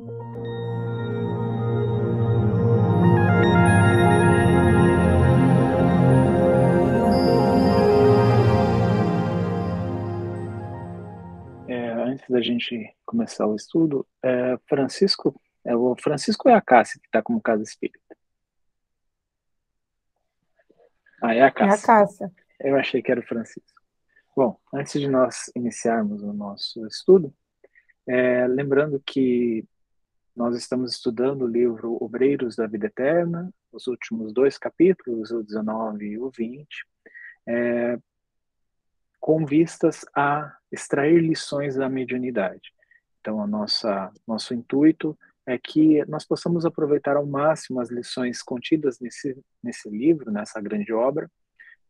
É, antes da gente começar o estudo, é, Francisco, é, o Francisco é a Cássia que está como casa espírita. Ah, é a Cássia. É a Cássia. Eu achei que era o Francisco. Bom, antes de nós iniciarmos o nosso estudo, é, lembrando que nós estamos estudando o livro Obreiros da Vida Eterna, os últimos dois capítulos, o 19 e o 20, é, com vistas a extrair lições da mediunidade. Então, a nossa nosso intuito é que nós possamos aproveitar ao máximo as lições contidas nesse nesse livro, nessa grande obra,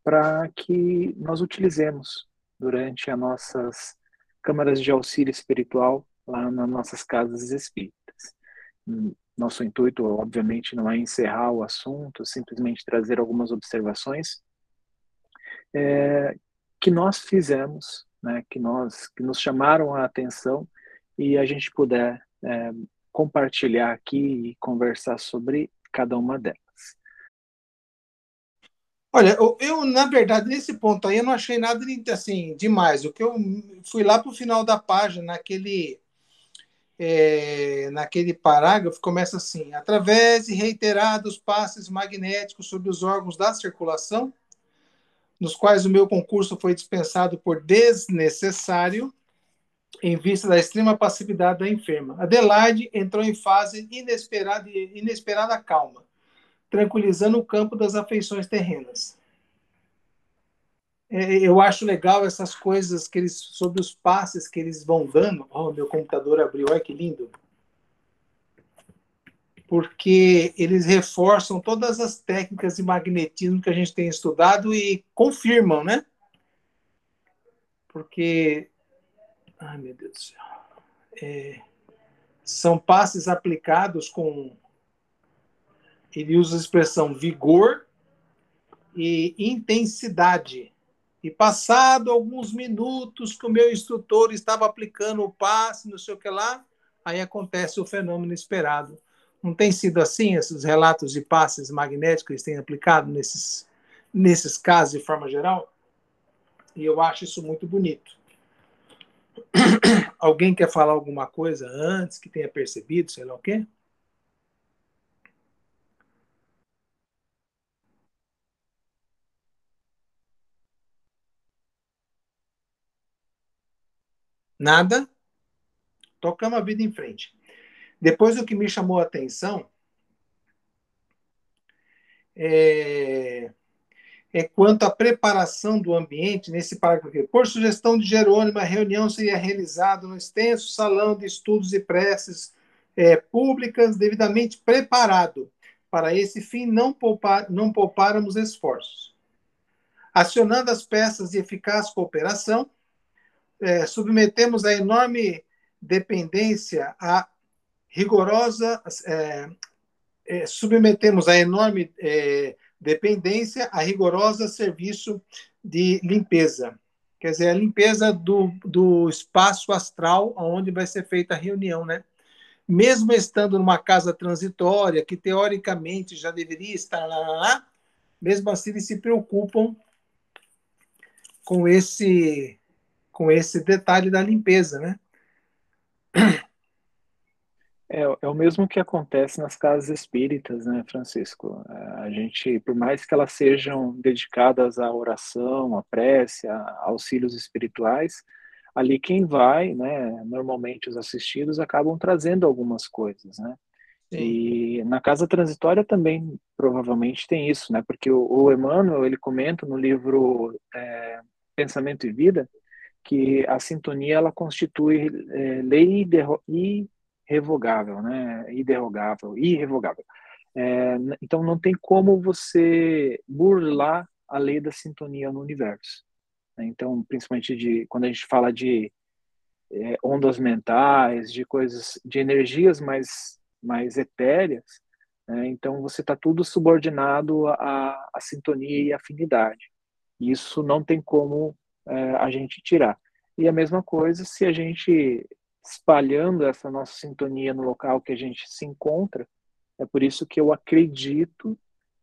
para que nós utilizemos durante as nossas câmaras de auxílio espiritual lá nas nossas casas espíritas. Nosso intuito, obviamente, não é encerrar o assunto, simplesmente trazer algumas observações é, que nós fizemos, né, que nós que nos chamaram a atenção e a gente puder é, compartilhar aqui e conversar sobre cada uma delas. Olha, eu, eu, na verdade nesse ponto aí eu não achei nada assim demais. O que eu fui lá para o final da página, naquele é, naquele parágrafo começa assim: através de reiterados passes magnéticos sobre os órgãos da circulação, nos quais o meu concurso foi dispensado por desnecessário, em vista da extrema passividade da enferma. Adelaide entrou em fase inesperada, inesperada calma, tranquilizando o campo das afeições terrenas. É, eu acho legal essas coisas que eles sobre os passes que eles vão dando. Oh, meu computador abriu, olha que lindo porque eles reforçam todas as técnicas de magnetismo que a gente tem estudado e confirmam, né? Porque, ai meu Deus do céu, é, são passes aplicados com, ele usa a expressão vigor e intensidade. E passado alguns minutos que o meu instrutor estava aplicando o passe, não sei o que lá, aí acontece o fenômeno esperado não tem sido assim esses relatos de passes magnéticos que eles têm aplicado nesses, nesses casos de forma geral? E eu acho isso muito bonito. Alguém quer falar alguma coisa antes que tenha percebido, sei lá o quê? Nada? Tocamos a vida em frente. Depois, o que me chamou a atenção é, é quanto à preparação do ambiente nesse parágrafo aqui. Por sugestão de Jerônimo, a reunião seria realizada no extenso salão de estudos e preces é, públicas, devidamente preparado. Para esse fim, não, poupar, não poupáramos esforços. Acionando as peças de eficaz cooperação, é, submetemos a enorme dependência a rigorosa, é, é, submetemos a enorme é, dependência a rigorosa serviço de limpeza. Quer dizer, a limpeza do, do espaço astral onde vai ser feita a reunião, né? Mesmo estando numa casa transitória, que teoricamente já deveria estar lá, lá, lá mesmo assim eles se preocupam com esse com esse detalhe da limpeza, né? É, é o mesmo que acontece nas casas espíritas, né, Francisco? A gente, por mais que elas sejam dedicadas à oração, à prece, a auxílios espirituais, ali quem vai, né, normalmente os assistidos acabam trazendo algumas coisas, né? Sim. E na casa transitória também provavelmente tem isso, né? Porque o, o Emmanuel ele comenta no livro é, Pensamento e Vida que a sintonia ela constitui é, lei e revogável, né? Irrevogável, irrevogável. É, então não tem como você burlar a lei da sintonia no universo. Né? Então, principalmente de quando a gente fala de é, ondas mentais, de coisas, de energias mais mais etéreas, né? então você está tudo subordinado à, à sintonia e afinidade. Isso não tem como é, a gente tirar. E a mesma coisa se a gente espalhando essa nossa sintonia no local que a gente se encontra. É por isso que eu acredito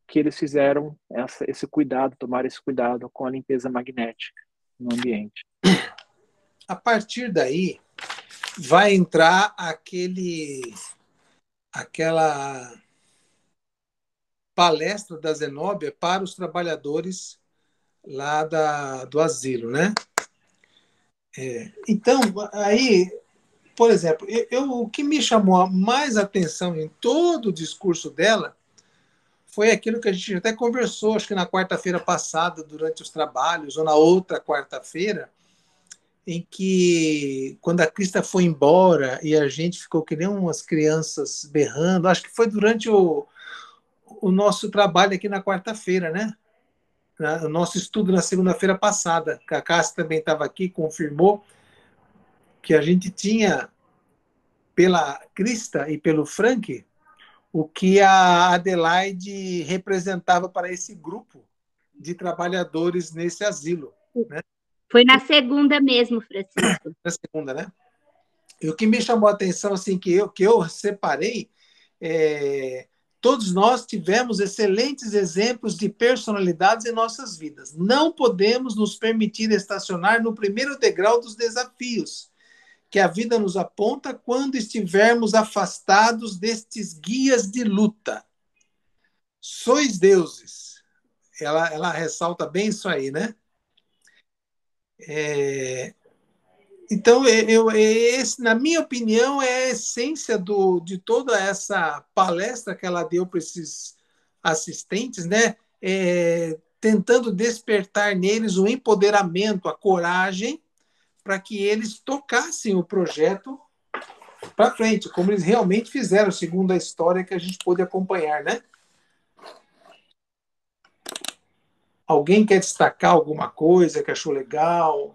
que eles fizeram essa, esse cuidado, tomaram esse cuidado com a limpeza magnética no ambiente. A partir daí, vai entrar aquele aquela palestra da Zenóbia para os trabalhadores lá da, do asilo, né? É, então, aí, por exemplo, eu, eu, o que me chamou mais atenção em todo o discurso dela foi aquilo que a gente até conversou, acho que na quarta-feira passada, durante os trabalhos, ou na outra quarta-feira, em que, quando a Crista foi embora e a gente ficou que nem umas crianças berrando, acho que foi durante o, o nosso trabalho aqui na quarta-feira, né? O nosso estudo na segunda-feira passada. A Cássia também estava aqui, confirmou que a gente tinha, pela Crista e pelo Frank, o que a Adelaide representava para esse grupo de trabalhadores nesse asilo. Né? Foi na segunda mesmo, Francisco. Na segunda, né? E o que me chamou a atenção, assim, que eu, que eu separei, é, todos nós tivemos excelentes exemplos de personalidades em nossas vidas. Não podemos nos permitir estacionar no primeiro degrau dos desafios que a vida nos aponta quando estivermos afastados destes guias de luta. Sois deuses. Ela, ela ressalta bem isso aí, né? É, então, eu, esse, na minha opinião, é a essência do, de toda essa palestra que ela deu para esses assistentes, né? É, tentando despertar neles o empoderamento, a coragem, para que eles tocassem o projeto para frente, como eles realmente fizeram, segundo a história que a gente pôde acompanhar, né? Alguém quer destacar alguma coisa que achou legal?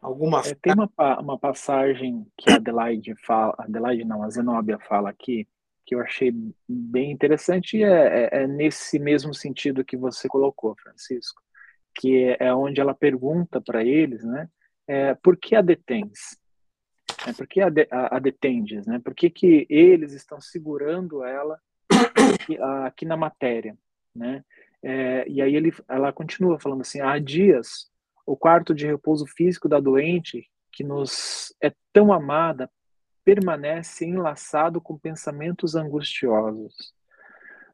Alguma é, tem uma, uma passagem que a Adelaide fala, Adelaide não, a Zenóbia fala aqui, que eu achei bem interessante e é, é, é nesse mesmo sentido que você colocou, Francisco, que é, é onde ela pergunta para eles, né, é, por que a detens? É, por que a, de, a, a detendes? Né? Por que, que eles estão segurando ela aqui, aqui na matéria? Né? É, e aí ele, ela continua falando assim: há dias o quarto de repouso físico da doente, que nos é tão amada, permanece enlaçado com pensamentos angustiosos.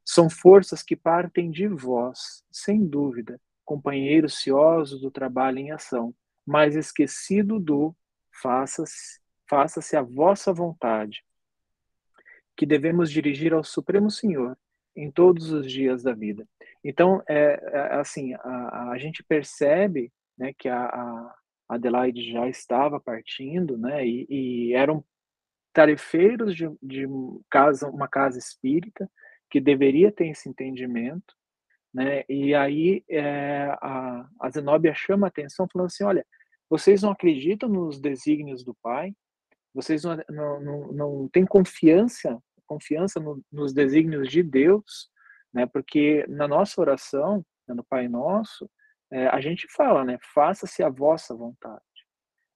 São forças que partem de vós, sem dúvida, companheiros ciosos do trabalho em ação, mas esquecido do faça-se faça a vossa vontade, que devemos dirigir ao Supremo Senhor em todos os dias da vida. Então, é, é assim, a, a gente percebe né, que a, a Adelaide já estava partindo, né, e, e eram tarefeiros de, de casa, uma casa espírita que deveria ter esse entendimento, né, e aí é, a, a chama a atenção falando assim, olha, vocês não acreditam nos desígnios do Pai, vocês não, não, não, não têm confiança, confiança no, nos desígnios de Deus, né, porque na nossa oração, né, no Pai Nosso, é, a gente fala, né? Faça-se a vossa vontade.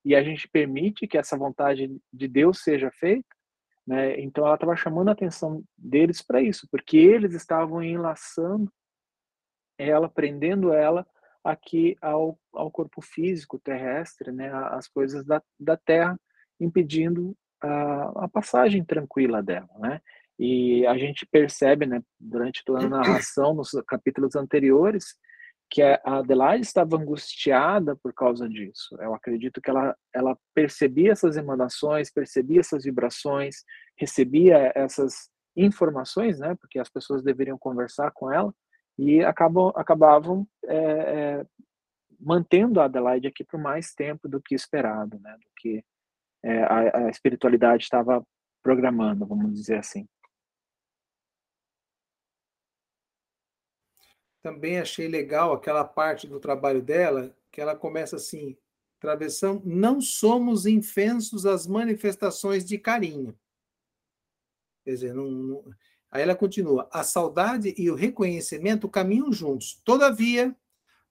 E a gente permite que essa vontade de Deus seja feita, né? Então ela estava chamando a atenção deles para isso, porque eles estavam enlaçando ela, prendendo ela aqui ao, ao corpo físico terrestre, né? As coisas da, da Terra, impedindo a, a passagem tranquila dela, né? E a gente percebe, né, durante toda a narração, nos capítulos anteriores, que a Adelaide estava angustiada por causa disso. Eu acredito que ela, ela percebia essas emanações, percebia essas vibrações, recebia essas informações, né? Porque as pessoas deveriam conversar com ela e acabam, acabavam é, é, mantendo a Adelaide aqui por mais tempo do que esperado, né? Do que é, a, a espiritualidade estava programando, vamos dizer assim. Também achei legal aquela parte do trabalho dela, que ela começa assim: travessão, não somos infensos às manifestações de carinho. Quer dizer, não, não... aí ela continua: a saudade e o reconhecimento caminham juntos. Todavia,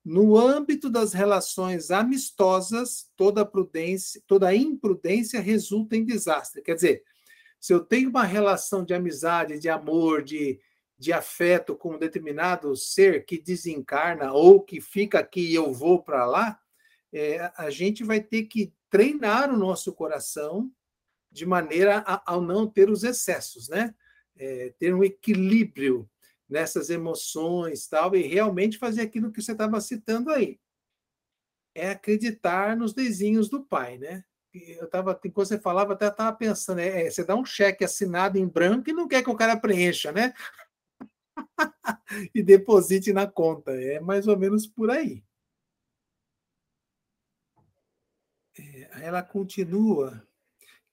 No âmbito das relações amistosas, toda prudência, toda imprudência resulta em desastre. Quer dizer, se eu tenho uma relação de amizade, de amor, de, de afeto com um determinado ser que desencarna ou que fica aqui e eu vou para lá, é, a gente vai ter que treinar o nosso coração de maneira a, não ter os excessos, né? É, ter um equilíbrio nessas emoções tal e realmente fazer aquilo que você estava citando aí. É acreditar nos desenhos do pai, né? Eu estava, enquanto você falava, até estava pensando, é, é, você dá um cheque assinado em branco e não quer que o cara preencha, né? e deposite na conta. É mais ou menos por aí. É, ela continua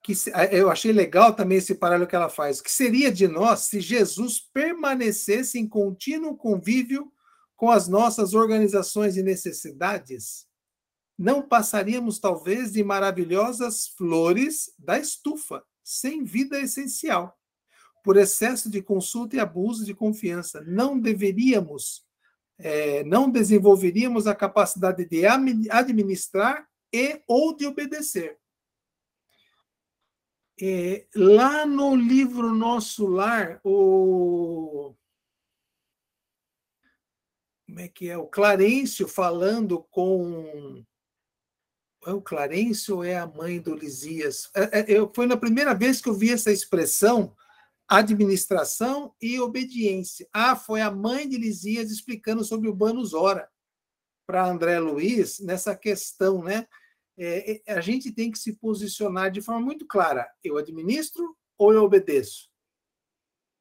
que eu achei legal também esse paralelo que ela faz. Que seria de nós se Jesus permanecesse em contínuo convívio com as nossas organizações e necessidades? Não passaríamos, talvez, de maravilhosas flores da estufa, sem vida essencial. Por excesso de consulta e abuso de confiança, não deveríamos, é, não desenvolveríamos a capacidade de administrar e ou de obedecer é, lá no livro Nosso Lar, o. Como é que é? O Clarencio falando com. É o Clarencio ou é a mãe do Lisias? É, é, eu, foi na primeira vez que eu vi essa expressão, administração e obediência. Ah, foi a mãe de Lisias explicando sobre o Banus Ora para André Luiz nessa questão, né? é, é, a gente tem que se posicionar de forma muito clara: eu administro ou eu obedeço?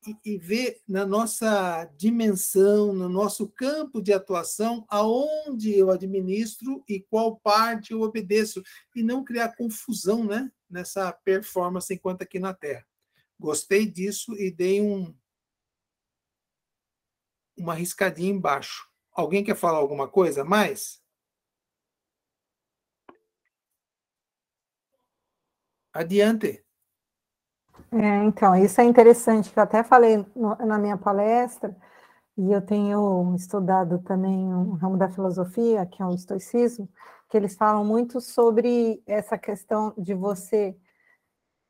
E, e ver na nossa dimensão, no nosso campo de atuação, aonde eu administro e qual parte eu obedeço, e não criar confusão né, nessa performance enquanto aqui na Terra. Gostei disso e dei um, uma riscadinha embaixo. Alguém quer falar alguma coisa mais? Adiante. É, então, isso é interessante, que eu até falei no, na minha palestra, e eu tenho estudado também um ramo da filosofia, que é o estoicismo, que eles falam muito sobre essa questão de você,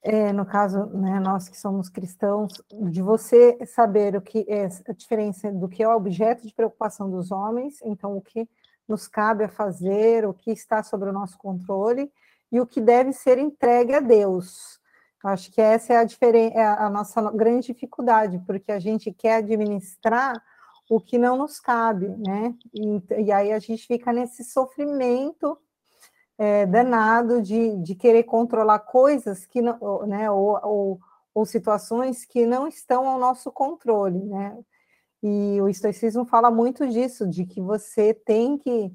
é, no caso, né, nós que somos cristãos, de você saber o que é a diferença do que é o objeto de preocupação dos homens, então o que nos cabe a fazer, o que está sob o nosso controle, e o que deve ser entregue a Deus. Acho que essa é a, diferença, é a nossa grande dificuldade, porque a gente quer administrar o que não nos cabe, né? E, e aí a gente fica nesse sofrimento é, danado de, de querer controlar coisas que não, né? Ou, ou, ou situações que não estão ao nosso controle, né? E o estoicismo fala muito disso, de que você tem que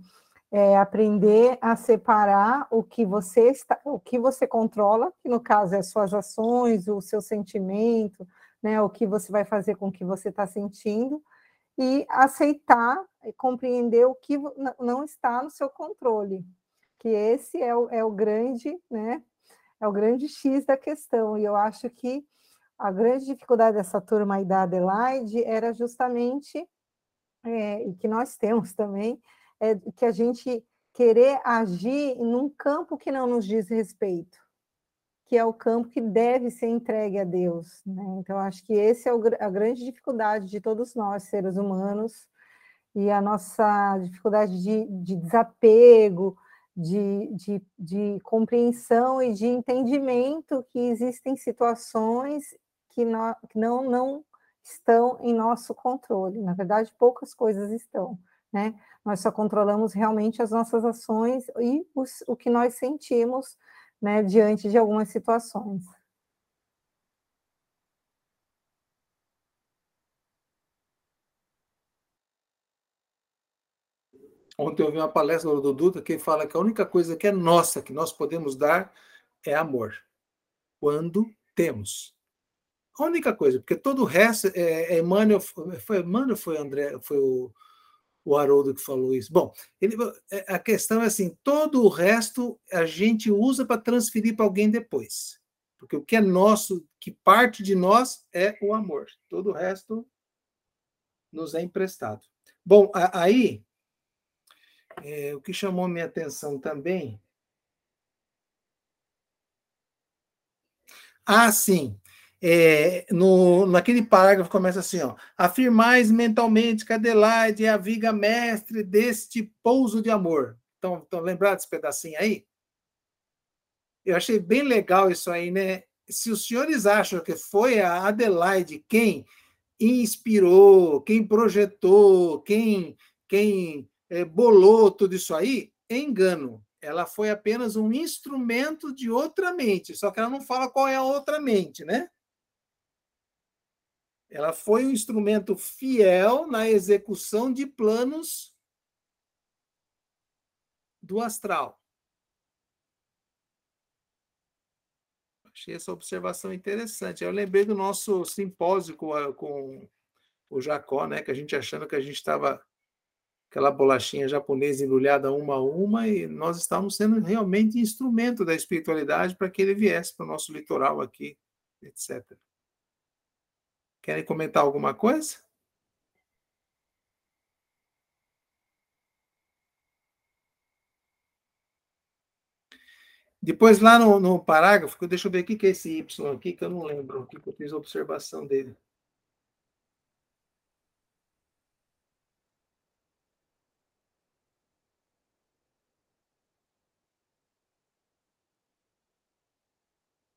é aprender a separar o que você está, o que você controla, que no caso é as suas ações, o seu sentimento, né, o que você vai fazer com o que você está sentindo, e aceitar e compreender o que não está no seu controle, que esse é o, é o grande, né, é o grande X da questão, e eu acho que a grande dificuldade dessa turma aí da Adelaide era justamente, é, e que nós temos também, é, que a gente querer agir num campo que não nos diz respeito, que é o campo que deve ser entregue a Deus. Né? Então, acho que esse é o, a grande dificuldade de todos nós, seres humanos, e a nossa dificuldade de, de desapego, de, de, de, compreensão e de entendimento que existem situações que não, que não, não estão em nosso controle. Na verdade, poucas coisas estão né? Nós só controlamos realmente as nossas ações e os, o que nós sentimos, né, diante de algumas situações. Ontem eu ouvi uma palestra do Duda que fala que a única coisa que é nossa, que nós podemos dar, é amor. Quando temos. A única coisa, porque todo o resto, é, é Emmanuel, foi Emmanuel foi André, foi o o Haroldo que falou isso. Bom, ele, é, a questão é assim: todo o resto a gente usa para transferir para alguém depois. Porque o que é nosso, que parte de nós, é o amor. Todo o resto nos é emprestado. Bom, aí É, o que chamou minha atenção também. Ah, sim. É, no, naquele parágrafo começa assim: ó, afirmais mentalmente que Adelaide é a viga mestre deste pouso de amor. Então, lembrados desse pedacinho aí? Eu achei bem legal isso aí, né? Se os senhores acham que foi a Adelaide quem inspirou, quem projetou, quem, quem é, bolou tudo isso aí, é engano. Ela foi apenas um instrumento de outra mente, só que ela não fala qual é a outra mente, né? Ela foi um instrumento fiel na execução de planos do astral. Achei essa observação interessante. Eu lembrei do nosso simpósio com, a, com o Jacó, né? Que a gente achando que a gente estava aquela bolachinha japonesa embrulhada uma a uma, e nós estávamos sendo realmente instrumento da espiritualidade para que ele viesse para o nosso litoral aqui, etc. Querem comentar alguma coisa? Depois, lá no, no parágrafo, deixa eu ver o que é esse Y aqui, que eu não lembro, que eu fiz a observação dele.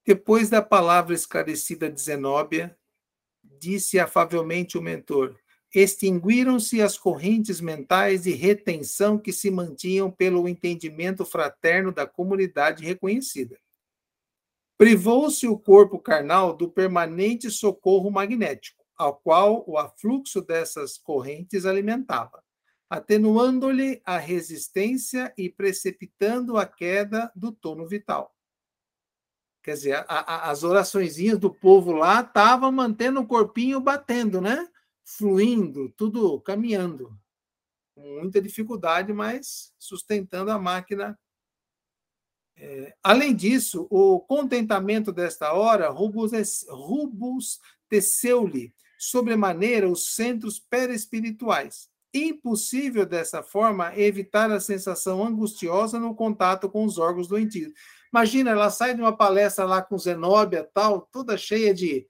Depois da palavra esclarecida de Zenóbia, disse afavelmente o mentor: extinguiram-se as correntes mentais de retenção que se mantinham pelo entendimento fraterno da comunidade reconhecida. Privou-se o corpo carnal do permanente socorro magnético, ao qual o afluxo dessas correntes alimentava, atenuando-lhe a resistência e precipitando a queda do tono vital. Quer dizer, a, a, as oraçõezinhas do povo lá estavam mantendo o corpinho batendo, né? Fluindo, tudo caminhando. Com muita dificuldade, mas sustentando a máquina. É, além disso, o contentamento desta hora robusteceu-lhe sobremaneira os centros perespirituais. Impossível, dessa forma, evitar a sensação angustiosa no contato com os órgãos doentios. Imagina, ela sai de uma palestra lá com Zenóbia, tal, toda cheia de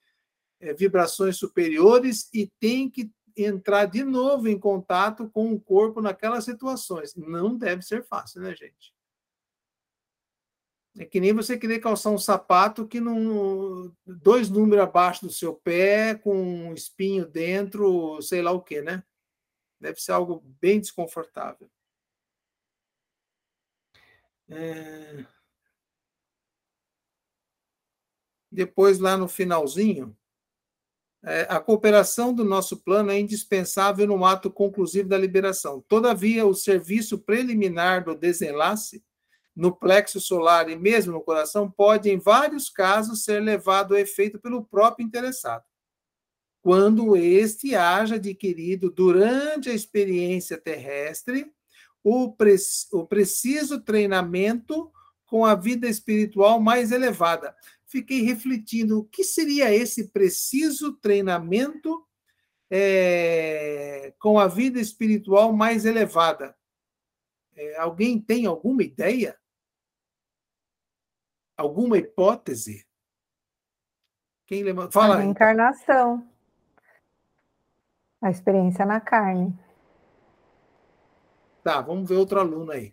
é, vibrações superiores e tem que entrar de novo em contato com o corpo naquelas situações. Não deve ser fácil, né, gente? É que nem você querer calçar um sapato que não dois números abaixo do seu pé, com um espinho dentro, sei lá o que, né? Deve ser algo bem desconfortável. É... Depois, lá no finalzinho, é, a cooperação do nosso plano é indispensável no ato conclusivo da liberação. Todavia, o serviço preliminar do desenlace no plexo solar e mesmo no coração pode, em vários casos, ser levado a efeito pelo próprio interessado, quando este haja adquirido durante a experiência terrestre o, pre o preciso treinamento com a vida espiritual mais elevada, fiquei refletindo o que seria esse preciso treinamento é, com a vida espiritual mais elevada. É, alguém tem alguma ideia? Alguma hipótese? Quem levanta? Fala. A reencarnação. A experiência na carne. Tá, vamos ver outro aluno aí.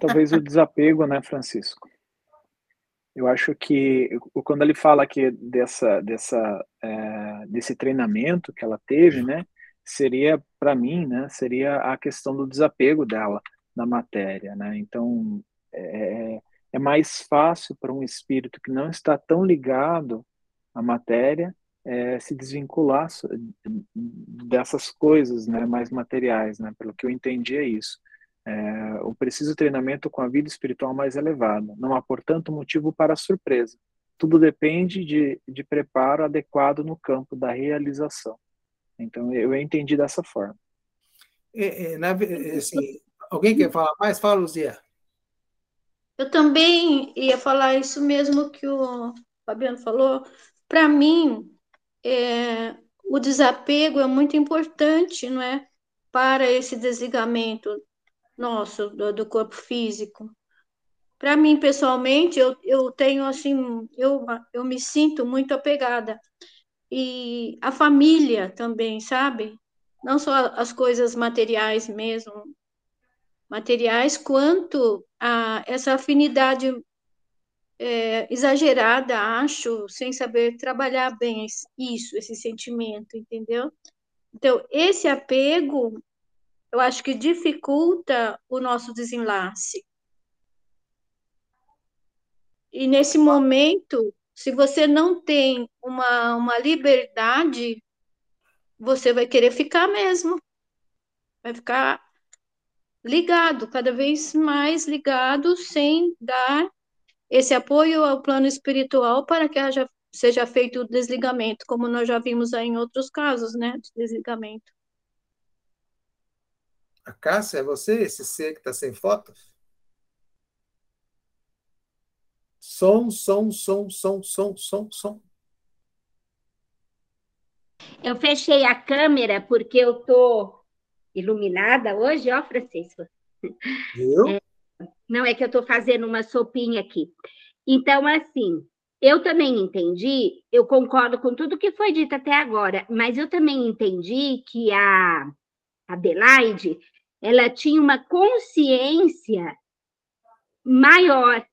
Talvez o desapego, né, Francisco? Eu acho que quando ele fala aqui dessa, dessa, é, desse treinamento que ela teve, né, seria para mim, né, seria a questão do desapego dela da matéria, né. Então é, é, é mais fácil para um espírito que não está tão ligado à matéria é, se desvincular dessas coisas, né, mais materiais, né. Pelo que eu entendi é isso é, o preciso treinamento com a vida espiritual mais elevada. Não há, portanto, motivo para surpresa. Tudo depende de, de preparo adequado no campo da realização. Então, eu entendi dessa forma. É, é, na, é, assim, alguém quer falar mais? Fala, Luzia. Eu também ia falar isso mesmo que o Fabiano falou. Para mim, é, o desapego é muito importante, não é? Para esse desligamento nosso, do, do corpo físico. Para mim, pessoalmente, eu, eu tenho assim, eu, eu me sinto muito apegada. E a família também, sabe? Não só as coisas materiais mesmo, materiais, quanto a essa afinidade é, exagerada, acho, sem saber trabalhar bem isso, esse sentimento, entendeu? Então, esse apego, eu acho que dificulta o nosso desenlace. E nesse momento, se você não tem uma, uma liberdade, você vai querer ficar mesmo. Vai ficar ligado, cada vez mais ligado, sem dar esse apoio ao plano espiritual para que haja, seja feito o desligamento, como nós já vimos em outros casos, né, de desligamento. A Cássia, é você, esse ser que está sem fotos? Som, som, som, som, som, som, som. Eu fechei a câmera porque eu tô iluminada hoje, ó, Francisco. Viu? É, não, é que eu estou fazendo uma sopinha aqui. Então, assim, eu também entendi, eu concordo com tudo que foi dito até agora, mas eu também entendi que a Adelaide, ela tinha uma consciência maior,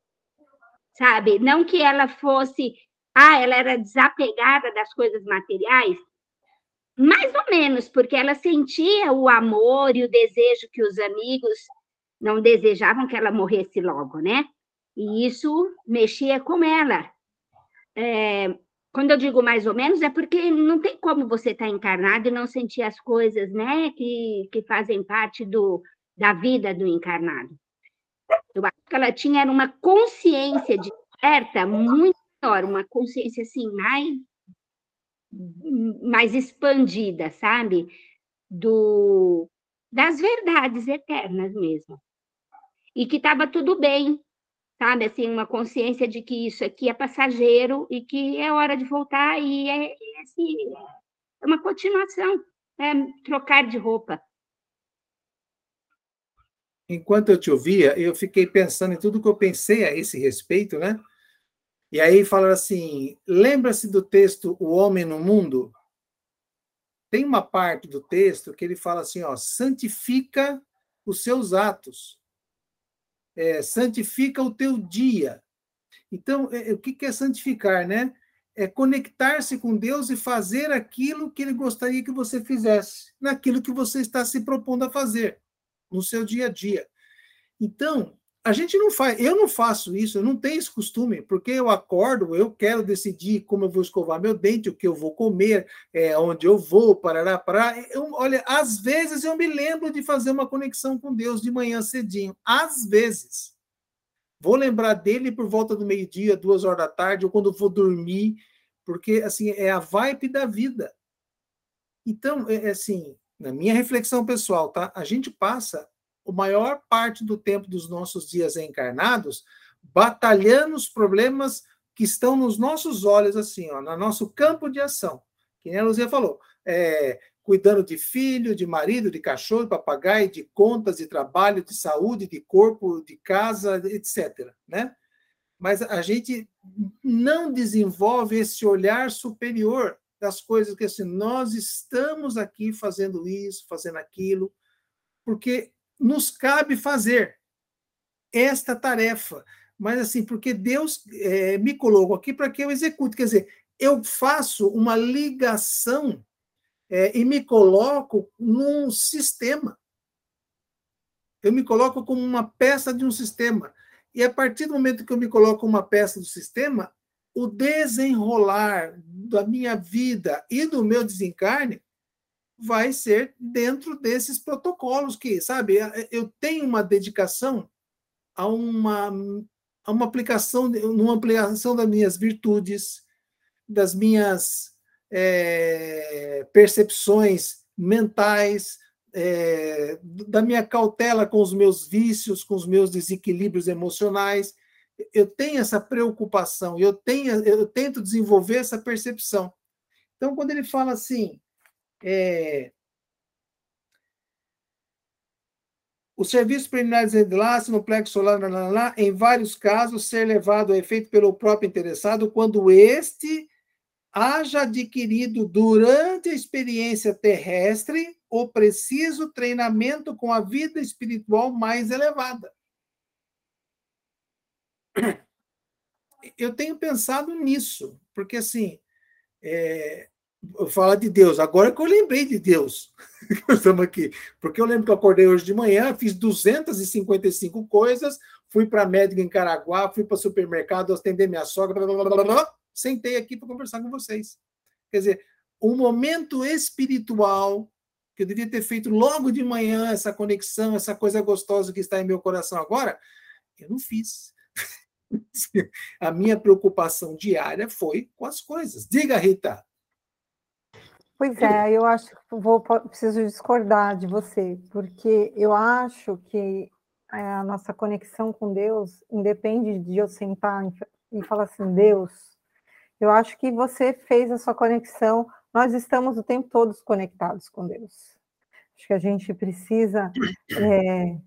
sabe? Não que ela fosse, ah, ela era desapegada das coisas materiais, mais ou menos, porque ela sentia o amor e o desejo que os amigos não desejavam que ela morresse logo, né? E isso mexia com ela. É, quando eu digo mais ou menos, é porque não tem como você estar tá encarnado e não sentir as coisas, né, que, que fazem parte do, da vida do encarnado. Eu acho que ela tinha uma consciência de muito maior, uma consciência assim mais mais expandida, sabe? Do das verdades eternas mesmo e que estava tudo bem, sabe? Assim, uma consciência de que isso aqui é passageiro e que é hora de voltar e é, é assim, é uma continuação, é trocar de roupa. Enquanto eu te ouvia, eu fiquei pensando em tudo que eu pensei a esse respeito, né? E aí falaram assim: lembra-se do texto O Homem no Mundo? Tem uma parte do texto que ele fala assim: ó, santifica os seus atos é, santifica o teu dia. Então, é, o que é santificar, né? É conectar-se com Deus e fazer aquilo que Ele gostaria que você fizesse, naquilo que você está se propondo a fazer, no seu dia a dia. Então, a gente não faz, eu não faço isso, eu não tenho esse costume, porque eu acordo, eu quero decidir como eu vou escovar meu dente, o que eu vou comer, é, onde eu vou, parará, parará. Olha, às vezes eu me lembro de fazer uma conexão com Deus de manhã cedinho, às vezes. Vou lembrar dele por volta do meio-dia, duas horas da tarde, ou quando vou dormir, porque assim é a vibe da vida. Então, é, é assim, na minha reflexão pessoal, tá? A gente passa a maior parte do tempo dos nossos dias encarnados batalhando os problemas que estão nos nossos olhos, assim, ó, no nosso campo de ação. Que nem a Luzia falou, é, cuidando de filho, de marido, de cachorro, de papagaio, de contas, de trabalho, de saúde, de corpo, de casa, etc. Né? Mas a gente não desenvolve esse olhar superior das coisas que assim, nós estamos aqui fazendo isso, fazendo aquilo, porque nos cabe fazer esta tarefa. Mas assim, porque Deus é, me colocou aqui para que eu execute. Quer dizer, eu faço uma ligação é, e me coloco num sistema. Eu me coloco como uma peça de um sistema. E a partir do momento que eu me coloco uma peça do sistema, o desenrolar da minha vida e do meu desencarne vai ser dentro desses protocolos que, sabe, eu tenho uma dedicação a uma, a uma aplicação, numa ampliação das minhas virtudes, das minhas é, percepções mentais, é, da minha cautela com os meus vícios, com os meus desequilíbrios emocionais. Eu tenho essa preocupação, eu tenho, eu tento desenvolver essa percepção. Então, quando ele fala assim, é, o serviço preliminar de enlace no plexo solar, lá, lá, lá, em vários casos, ser levado a efeito pelo próprio interessado quando este haja adquirido durante a experiência terrestre o preciso treinamento com a vida espiritual mais elevada. Eu tenho pensado nisso, porque assim, é, falar de Deus, agora que eu lembrei de Deus, estamos aqui, porque eu lembro que eu acordei hoje de manhã, fiz 255 coisas, fui para a médica em Caraguá, fui para o supermercado atender minha sogra, blá, blá, blá, sentei aqui para conversar com vocês. Quer dizer, um momento espiritual que eu devia ter feito logo de manhã, essa conexão, essa coisa gostosa que está em meu coração agora, eu não fiz. A minha preocupação diária foi com as coisas. Diga, Rita. Pois é, eu acho que vou preciso discordar de você, porque eu acho que a nossa conexão com Deus independe de eu sentar e falar assim, Deus, eu acho que você fez a sua conexão. Nós estamos o tempo todo conectados com Deus. Acho que a gente precisa é,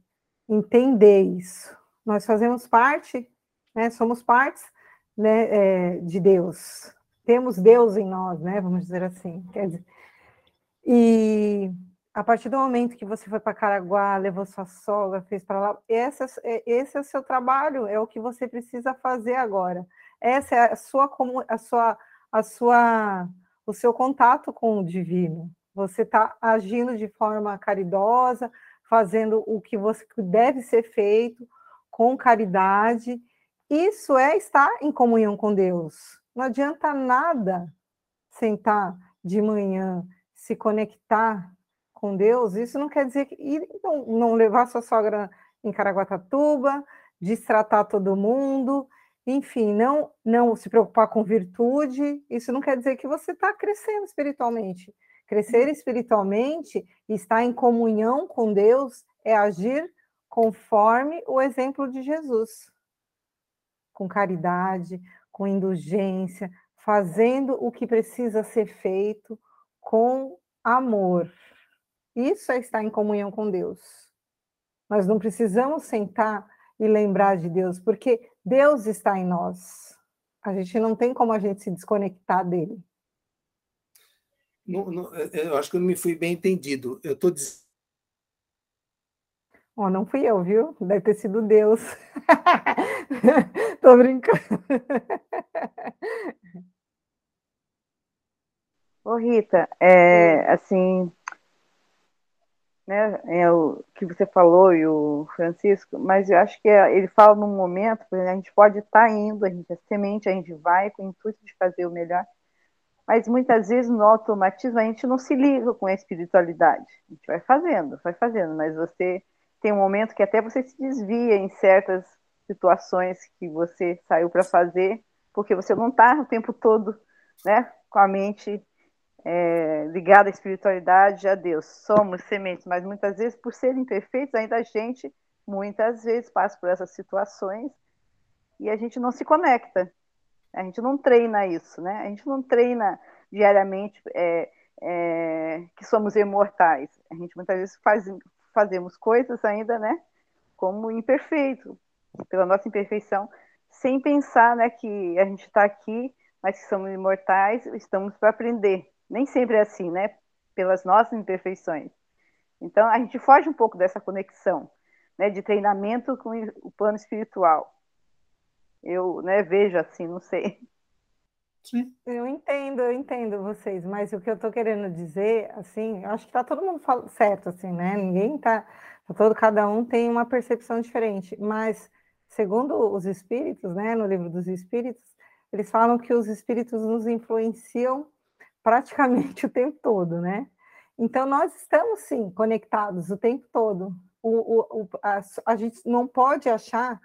entender isso. Nós fazemos parte, né, somos partes né, é, de Deus. Temos Deus em nós, né? Vamos dizer assim. Dizer, e a partir do momento que você foi para Caraguá, levou sua sogra, fez para lá, esse, é, esse é o seu trabalho, é o que você precisa fazer agora. Essa é a sua, a sua, a sua, o seu contato com o divino. Você está agindo de forma caridosa, fazendo o que você deve ser feito com caridade. Isso é estar em comunhão com Deus. Não adianta nada sentar de manhã, se conectar com Deus. Isso não quer dizer que e não, não levar sua sogra em Caraguatatuba, destratar todo mundo, enfim, não, não se preocupar com virtude, isso não quer dizer que você está crescendo espiritualmente. Crescer uhum. espiritualmente estar em comunhão com Deus é agir conforme o exemplo de Jesus, com caridade, com indulgência, fazendo o que precisa ser feito com amor. Isso é estar em comunhão com Deus. Nós não precisamos sentar e lembrar de Deus, porque Deus está em nós. A gente não tem como a gente se desconectar dele. Não, não, eu acho que eu não me fui bem entendido. Eu estou dizendo. Oh, não fui eu, viu? Deve ter sido Deus. Tô brincando. Ô, Rita, é, assim, né, é o que você falou e o Francisco, mas eu acho que é, ele fala num momento, a gente pode estar tá indo, a gente é semente, a gente vai com o intuito de fazer o melhor, mas muitas vezes no automatismo a gente não se liga com a espiritualidade. A gente vai fazendo, vai fazendo, mas você tem um momento que até você se desvia em certas situações que você saiu para fazer, porque você não está o tempo todo né, com a mente é, ligada à espiritualidade, a Deus. Somos sementes, mas muitas vezes, por serem imperfeitos, ainda a gente, muitas vezes, passa por essas situações e a gente não se conecta. A gente não treina isso, né? A gente não treina diariamente é, é, que somos imortais. A gente muitas vezes faz, fazemos coisas ainda, né? Como imperfeito, pela nossa imperfeição, sem pensar, né, que a gente está aqui, mas que somos imortais, estamos para aprender. Nem sempre é assim, né? Pelas nossas imperfeições. Então, a gente foge um pouco dessa conexão, né, de treinamento com o plano espiritual. Eu, né, vejo assim, não sei. Eu entendo, eu entendo vocês, mas o que eu estou querendo dizer, assim, eu acho que está todo mundo certo, assim, né? Ninguém está, tá todo, cada um tem uma percepção diferente, mas segundo os espíritos, né, no livro dos espíritos, eles falam que os espíritos nos influenciam praticamente o tempo todo, né? Então, nós estamos, sim, conectados o tempo todo. O, o, o a, a, gente não pode achar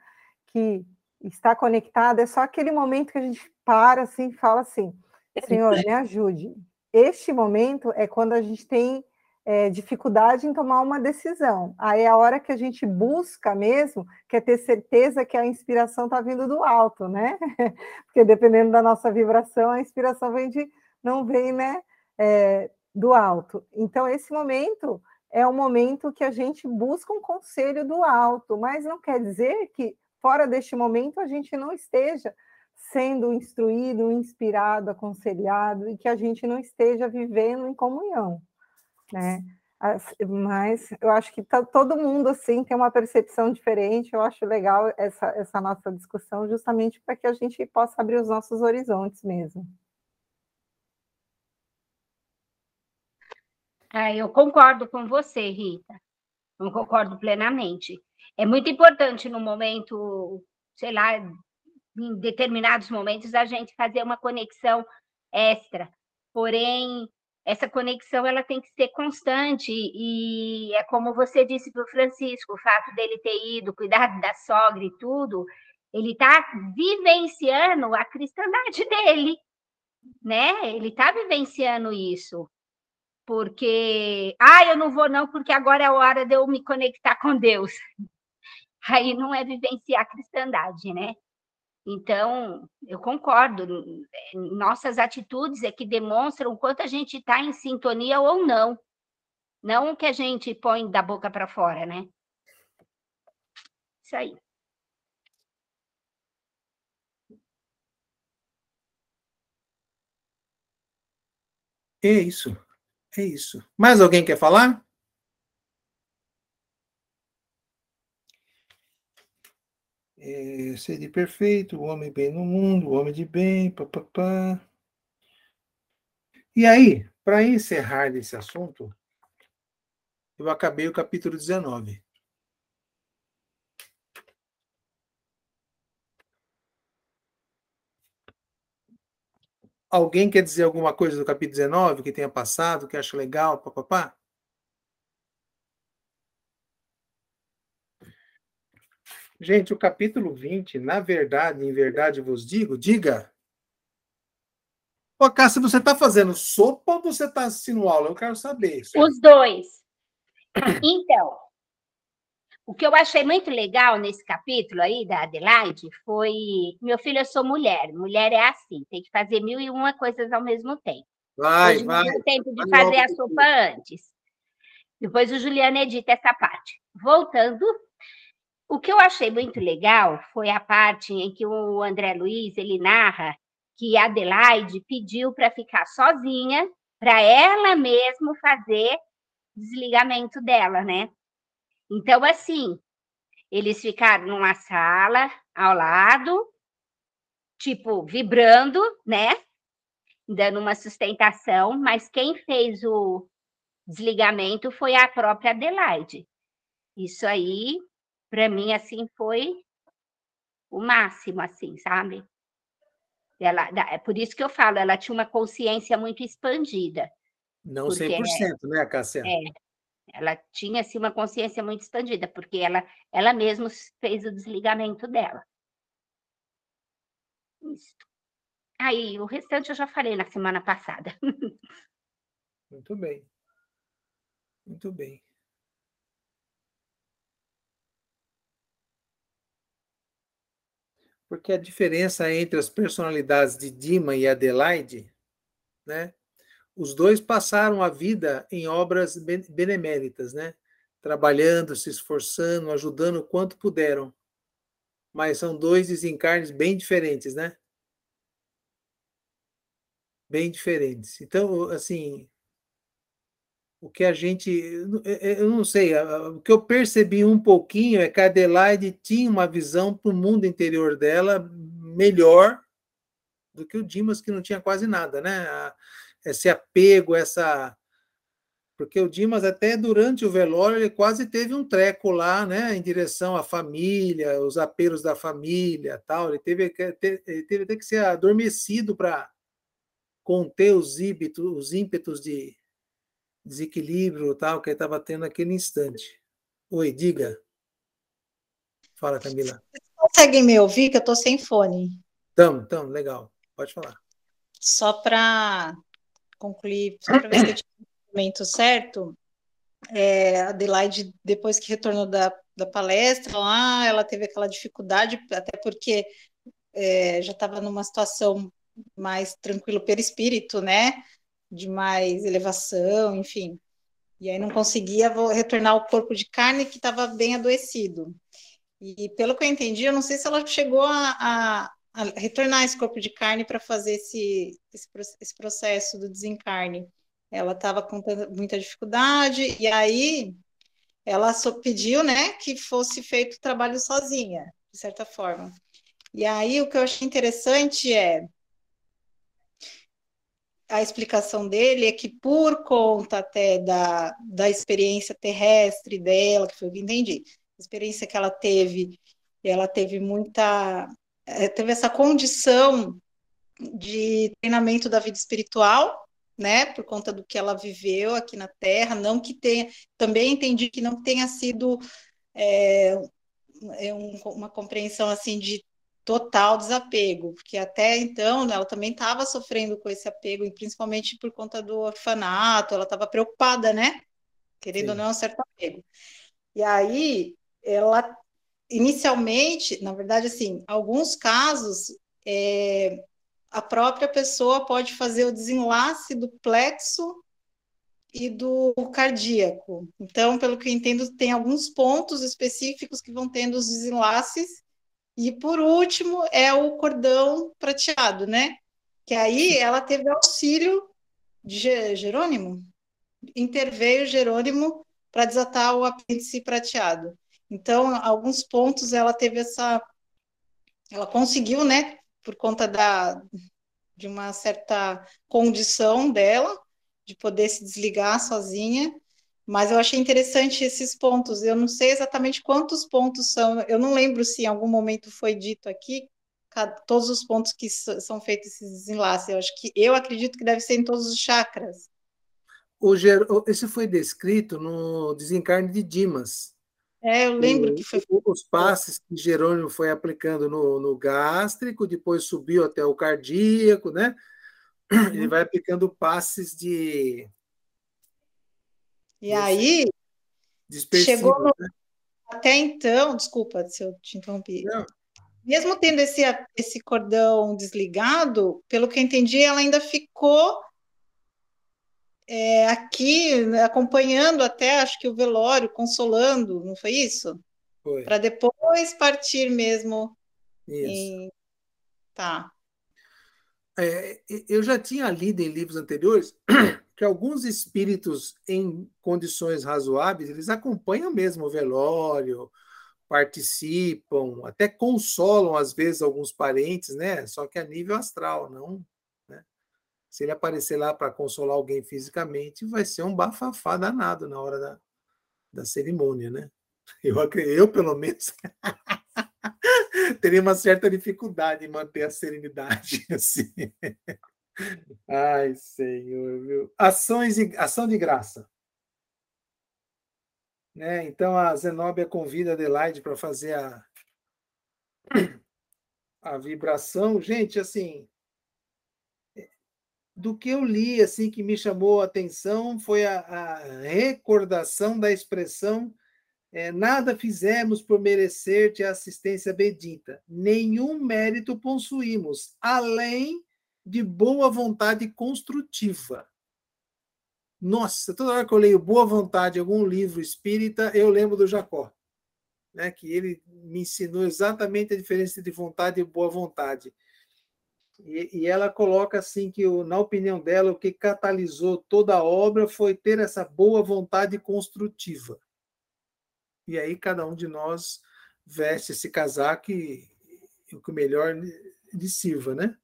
que estar conectado é só aquele momento que a gente para assim e fala assim: Senhor, me ajude. Este momento é quando a gente tem é, dificuldade em tomar uma decisão. Aí é a hora que a gente busca mesmo, quer ter certeza que a inspiração está vindo do alto, né? Porque dependendo da nossa vibração, a inspiração vem de não vem né, é, do alto. Então, esse momento é o momento que a gente busca um conselho do alto, mas não quer dizer que fora deste momento a gente não esteja sendo instruído, inspirado, aconselhado e que a gente não esteja vivendo em comunhão, né? Mas eu acho que tá, todo mundo assim tem uma percepção diferente. Eu acho legal essa, essa nossa discussão, justamente para que a gente possa abrir os nossos horizontes mesmo. Ah, eu concordo com você, Rita. Eu concordo plenamente. É muito importante no momento, sei lá, em determinados momentos, a gente fazer uma conexão extra. Porém, essa conexão ela tem que ser constante e é como você disse para o Francisco, o fato dele ter ido cuidar da sogra e tudo, ele está vivenciando a cristandade dele, né? Ele está vivenciando isso, porque ah, eu não vou não porque agora é a hora de eu me conectar com Deus. Aí não é vivenciar a cristandade, né? Então, eu concordo, nossas atitudes é que demonstram o quanto a gente está em sintonia ou não, não o que a gente põe da boca para fora, né? Isso aí. É isso, é isso. Mais alguém quer falar? É, seria perfeito, o homem bem no mundo, o homem de bem, papapá. E aí, para encerrar esse assunto, eu acabei o capítulo 19. Alguém quer dizer alguma coisa do capítulo 19 que tenha passado, que acha legal, papapá? Gente, o capítulo 20, na verdade, em verdade vos digo, diga. Ô, Cássia, você está fazendo sopa ou você está assistindo aula? Eu quero saber. Os dois. Então, o que eu achei muito legal nesse capítulo aí da Adelaide foi: meu filho, eu sou mulher. Mulher é assim, tem que fazer mil e uma coisas ao mesmo tempo. Vai, Hoje vai. Não deu tempo de vai fazer a sopa antes. Depois o Juliano edita essa parte. Voltando o que eu achei muito legal foi a parte em que o André Luiz ele narra que Adelaide pediu para ficar sozinha, para ela mesmo fazer desligamento dela, né? Então, assim, eles ficaram numa sala ao lado, tipo, vibrando, né? Dando uma sustentação, mas quem fez o desligamento foi a própria Adelaide. Isso aí para mim, assim, foi o máximo, assim, sabe? Ela, é por isso que eu falo, ela tinha uma consciência muito expandida. Não porque, 100%, né, Cássia? É, ela tinha, assim, uma consciência muito expandida, porque ela, ela mesma fez o desligamento dela. Isso. Aí, o restante eu já falei na semana passada. Muito bem. Muito bem. Porque a diferença entre as personalidades de Dima e Adelaide, né? Os dois passaram a vida em obras beneméritas, né? Trabalhando, se esforçando, ajudando o quanto puderam. Mas são dois desencarnes bem diferentes, né? Bem diferentes. Então, assim, o que a gente. Eu não sei, o que eu percebi um pouquinho é que a Adelaide tinha uma visão para o mundo interior dela melhor do que o Dimas, que não tinha quase nada, né? Esse apego, essa. Porque o Dimas, até durante o velório, ele quase teve um treco lá, né, em direção à família, os apelos da família tal. Ele teve, ele teve até que ser adormecido para conter os ímpetos, os ímpetos de, desequilíbrio tal que ele estava tendo naquele instante. Oi, diga. Fala, Camila. Vocês conseguem me ouvir, que eu estou sem fone? Então, então, legal. Pode falar. Só para concluir, só para ver se eu tinha o momento certo, é, Adelaide, depois que retornou da, da palestra lá, ela teve aquela dificuldade, até porque é, já estava numa situação mais tranquilo espírito, né? De mais elevação, enfim. E aí não conseguia retornar ao corpo de carne que estava bem adoecido. E pelo que eu entendi, eu não sei se ela chegou a, a, a retornar esse corpo de carne para fazer esse, esse, esse, processo do desencarne. Ela estava com muita dificuldade, e aí ela só pediu né, que fosse feito o trabalho sozinha, de certa forma. E aí o que eu achei interessante é a explicação dele é que por conta até da, da experiência terrestre dela, que foi o que entendi, experiência que ela teve, ela teve muita, eh, teve essa condição de treinamento da vida espiritual, né, por conta do que ela viveu aqui na Terra, não que tenha, também entendi que não tenha sido é, um, uma compreensão assim de total desapego, porque até então né, ela também estava sofrendo com esse apego, e principalmente por conta do orfanato, ela estava preocupada, né? Querendo Sim. ou não, um certo apego. E aí ela inicialmente, na verdade, assim, alguns casos é, a própria pessoa pode fazer o desenlace do plexo e do cardíaco. Então, pelo que eu entendo, tem alguns pontos específicos que vão tendo os desenlaces. E por último é o cordão prateado, né? Que aí ela teve auxílio de Jerônimo, interveio Jerônimo para desatar o apêndice prateado. Então, alguns pontos ela teve essa. Ela conseguiu, né, por conta da, de uma certa condição dela, de poder se desligar sozinha, mas eu achei interessante esses pontos. Eu não sei exatamente quantos pontos são, eu não lembro se em algum momento foi dito aqui todos os pontos que são feitos esses desenlaces. Eu acho que eu acredito que deve ser em todos os chakras. O, esse foi descrito no desencarne de Dimas, é, eu lembro que foi. Os passes que Jerônimo foi aplicando no, no gástrico, depois subiu até o cardíaco, né? Uhum. Ele vai aplicando passes de. E aí. Chegou no... né? Até então, desculpa se eu te interrompi. Não. Mesmo tendo esse, esse cordão desligado, pelo que eu entendi, ela ainda ficou é, aqui acompanhando até, acho que o velório, consolando, não foi isso? Foi. Para depois partir mesmo. Isso. Em... Tá. É, eu já tinha lido em livros anteriores que alguns espíritos em condições razoáveis eles acompanham mesmo o velório, participam, até consolam às vezes alguns parentes, né? Só que a nível astral, não se ele aparecer lá para consolar alguém fisicamente, vai ser um bafafá danado na hora da, da cerimônia, né? Eu, eu pelo menos, teria uma certa dificuldade em manter a serenidade. Assim. Ai, Senhor, viu? Ações de, ação de graça. Né? Então a Zenóbia convida Adelaide para fazer a, a vibração. Gente, assim, do que eu li assim que me chamou a atenção foi a, a recordação da expressão é, nada fizemos por merecer-te assistência bendita, nenhum mérito possuímos, além de boa vontade construtiva. Nossa, toda hora que eu leio boa vontade algum livro espírita, eu lembro do Jacó, né, que ele me ensinou exatamente a diferença de vontade e boa vontade. E, e, ela coloca assim que, na opinião dela, o que catalisou toda a obra foi ter essa boa vontade construtiva. E aí cada um de nós veste esse casaco e, o que melhor lhe sirva, né?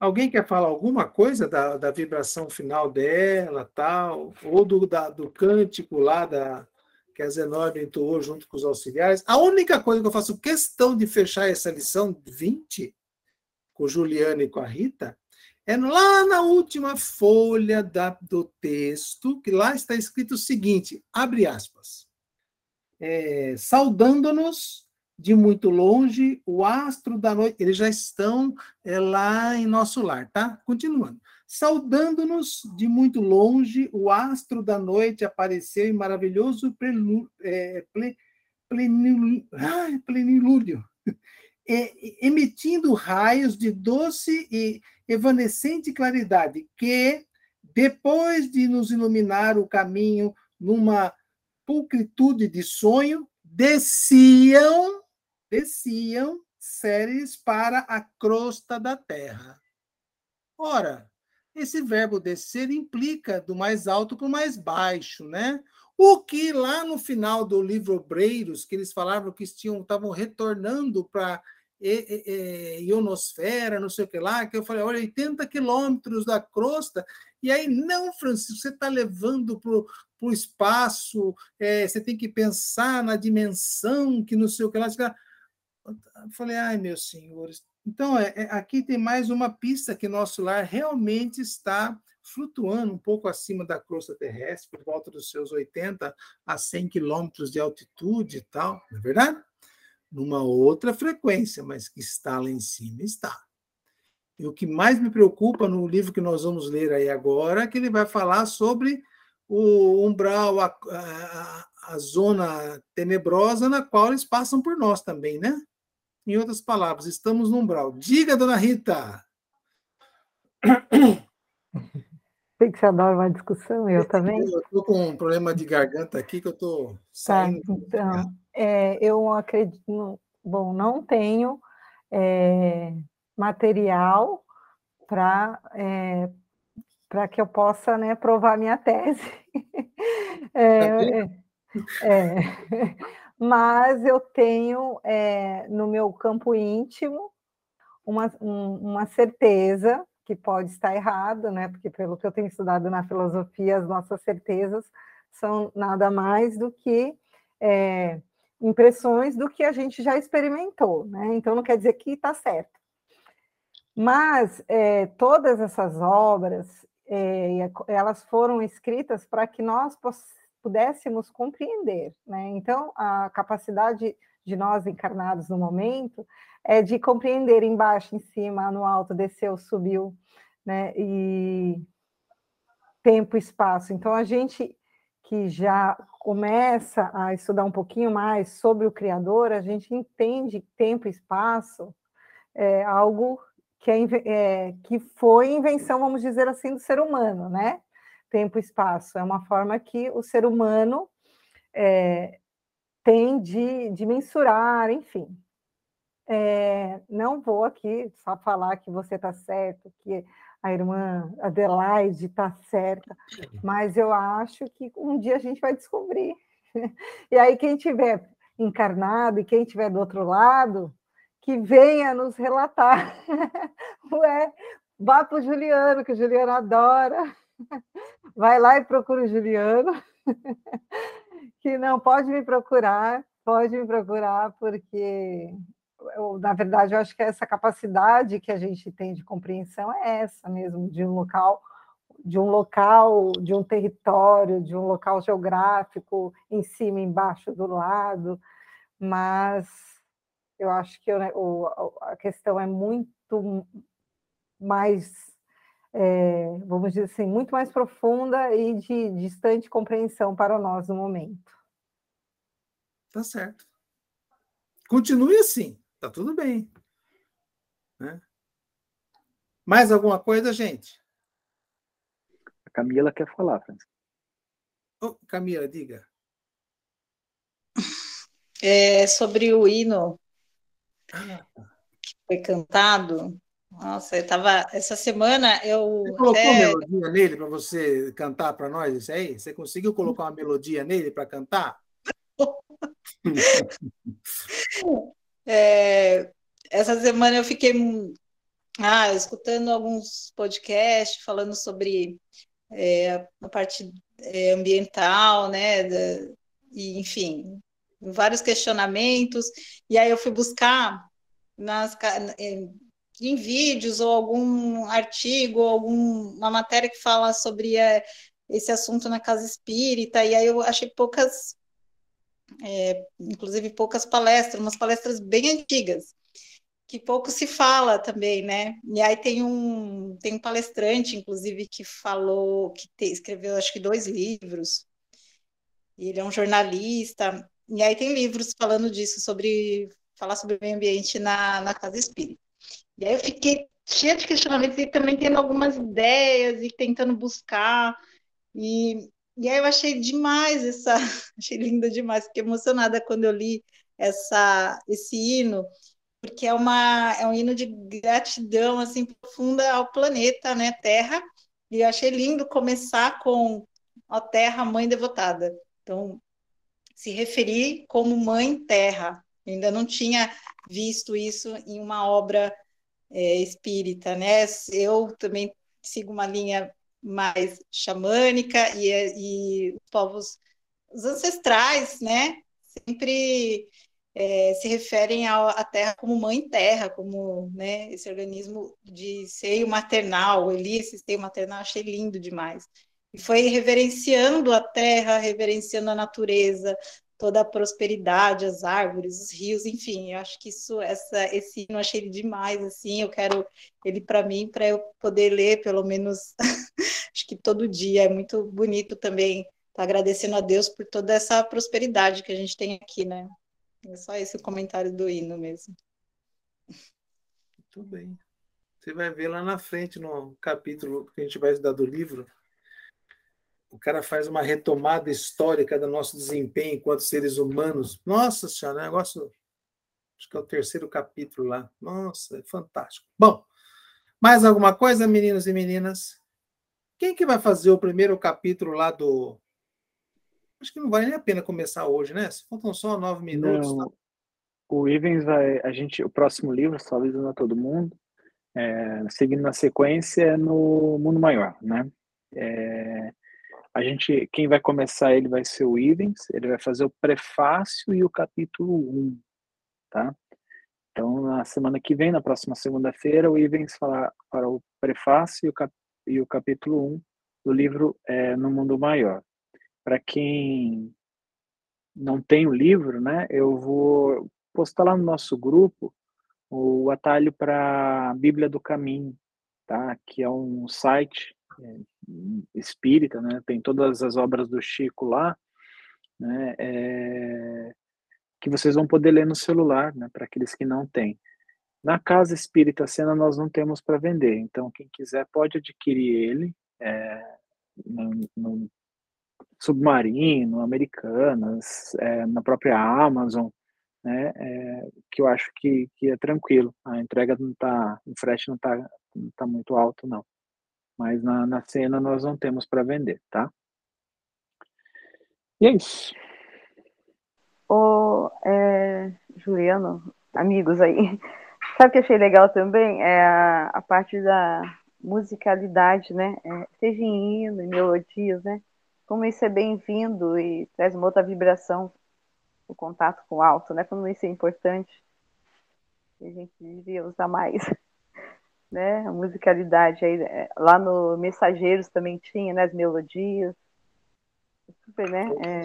Alguém quer falar alguma coisa da, da vibração final dela, tal, ou do, da, do cântico lá da, que a Zenóbia entoou junto com os auxiliares. A única coisa que eu faço questão de fechar essa lição 20, com Juliana e com a Rita, é lá na última folha da, do texto, que lá está escrito o seguinte: abre aspas. É, Saudando-nos de muito longe, o astro da noite. Eles já estão é, lá em nosso lar, tá? Continuando. Saudando-nos de muito longe, o astro da noite apareceu em maravilhoso é, plenilúdio, emitindo raios de doce e evanescente claridade, que, depois de nos iluminar o caminho numa pulcritude de sonho, desciam, desciam séries para a crosta da terra. Ora, esse verbo descer implica do mais alto para o mais baixo, né? O que lá no final do livro Obreiros, que eles falavam que estavam retornando para ionosfera, não sei o que lá, que eu falei, olha, 80 quilômetros da crosta, e aí, não, Francisco, você está levando para o espaço, é, você tem que pensar na dimensão, que não sei o que lá. Falei, ai, meus senhores. Então, é, é, aqui tem mais uma pista que nosso lar realmente está flutuando um pouco acima da crosta terrestre, por volta dos seus 80 a 100 quilômetros de altitude e tal, não é verdade? numa outra frequência, mas que está lá em cima, está. E o que mais me preocupa no livro que nós vamos ler aí agora é que ele vai falar sobre o umbral, a, a, a zona tenebrosa na qual eles passam por nós também, né? Em outras palavras, estamos no umbral. Diga, dona Rita! Sei que você adora uma discussão, eu também. Eu estou com um problema de garganta aqui que eu estou tá, saindo. Tá, então, é, eu acredito, bom, não tenho é, material para é, para que eu possa né, provar minha tese. É, tá é, mas eu tenho é, no meu campo íntimo uma, um, uma certeza que pode estar errado, né? Porque pelo que eu tenho estudado na filosofia, as nossas certezas são nada mais do que é, impressões do que a gente já experimentou, né? Então não quer dizer que está certo. Mas é, todas essas obras, é, elas foram escritas para que nós pudéssemos compreender, né? Então a capacidade de nós encarnados no momento é de compreender embaixo, em cima, no alto, desceu, subiu, né? E tempo, espaço. Então a gente que já começa a estudar um pouquinho mais sobre o Criador, a gente entende tempo e espaço é algo que, é, é, que foi invenção, vamos dizer assim, do ser humano, né? Tempo e espaço é uma forma que o ser humano é, tem de, de mensurar, enfim. É, não vou aqui só falar que você está certo, que a irmã Adelaide está certa, mas eu acho que um dia a gente vai descobrir. E aí, quem tiver encarnado e quem tiver do outro lado, que venha nos relatar. Ué, vá para o Juliano, que o Juliano adora. Vai lá e procura o Juliano. Que não pode me procurar, pode me procurar, porque eu, na verdade, eu acho que essa capacidade que a gente tem de compreensão é essa mesmo, de um local, de um local, de um território, de um local geográfico, em cima, embaixo, do lado, mas eu acho que o, a questão é muito mais, é, vamos dizer assim, muito mais profunda e de distante compreensão para nós no momento. Tá certo. Continue assim. Tá tudo bem. Né? Mais alguma coisa, gente? A Camila quer falar, Francisco. Oh, Camila, diga. É sobre o hino ah. que foi cantado. Nossa, eu tava. Essa semana eu. Você colocou é... melodia nele para você cantar para nós isso aí? Você conseguiu colocar uma melodia nele para cantar? É, essa semana eu fiquei ah, escutando alguns podcasts falando sobre é, a parte é, ambiental, né? Da, e, enfim, vários questionamentos. E aí eu fui buscar nas, em vídeos ou algum artigo, alguma matéria que fala sobre é, esse assunto na casa espírita, e aí eu achei poucas é, inclusive poucas palestras, umas palestras bem antigas, que pouco se fala também, né? E aí tem um, tem um palestrante, inclusive, que falou, que te, escreveu acho que dois livros, ele é um jornalista, e aí tem livros falando disso, sobre falar sobre o meio ambiente na, na casa espírita. E aí eu fiquei cheia de questionamentos e também tendo algumas ideias e tentando buscar. E, e aí eu achei demais essa, achei linda demais, fiquei emocionada quando eu li essa, esse hino, porque é, uma, é um hino de gratidão assim profunda ao planeta, né, Terra, e eu achei lindo começar com a Terra, Mãe Devotada. Então, se referir como Mãe Terra. ainda não tinha visto isso em uma obra é, espírita, né? Eu também sigo uma linha mais xamânica e, e os povos os ancestrais, né? Sempre é, se referem à terra como mãe terra, como né, esse organismo de seio maternal, ali esse seio maternal, achei lindo demais. E foi reverenciando a terra, reverenciando a natureza, toda a prosperidade, as árvores, os rios, enfim, eu acho que isso, essa, esse hino achei ele demais, assim, eu quero ele para mim, para eu poder ler, pelo menos, acho que todo dia, é muito bonito também, tá agradecendo a Deus por toda essa prosperidade que a gente tem aqui, né, é só esse o comentário do hino mesmo. Muito bem. Você vai ver lá na frente, no capítulo que a gente vai estudar do livro, o cara faz uma retomada histórica do nosso desempenho enquanto seres humanos. Nossa Senhora, é negócio. Acho que é o terceiro capítulo lá. Nossa, é fantástico. Bom, mais alguma coisa, meninos e meninas? Quem que vai fazer o primeiro capítulo lá do. Acho que não vale nem a pena começar hoje, né? Faltam só nove minutos. Tá? O Ivens vai. A gente, o próximo livro, só avisando a todo mundo, é, seguindo na sequência, é no Mundo Maior, né? É, a gente, quem vai começar ele vai ser o Ivens, ele vai fazer o prefácio e o capítulo 1, tá? Então, na semana que vem, na próxima segunda-feira, o Ivens fará, para o prefácio e o, cap, e o capítulo 1 do livro é, No Mundo Maior. Para quem não tem o livro, né, eu vou postar lá no nosso grupo o atalho para a Bíblia do Caminho, tá? Que é um site é, espírita, né? Tem todas as obras do Chico lá, né? É, que vocês vão poder ler no celular, né? Para aqueles que não têm. Na Casa Espírita Sena nós não temos para vender, então quem quiser pode adquirir ele é, no, no, Submarino, Americanas, é, na própria Amazon, né? É, que eu acho que, que é tranquilo. A entrega não tá, o frete não tá, não tá muito alto não mas na, na cena nós não temos para vender, tá? E é isso. Ô, é, Juliano, amigos aí, sabe o que achei legal também? É a, a parte da musicalidade, né? É, seja em hino, em melodias, né? Como isso é bem-vindo e traz uma outra vibração, o contato com o alto, né? Como isso é importante. A gente devia usar mais né? A musicalidade aí, é, lá no Mensageiros também tinha, né? As melodias. Super, né? É...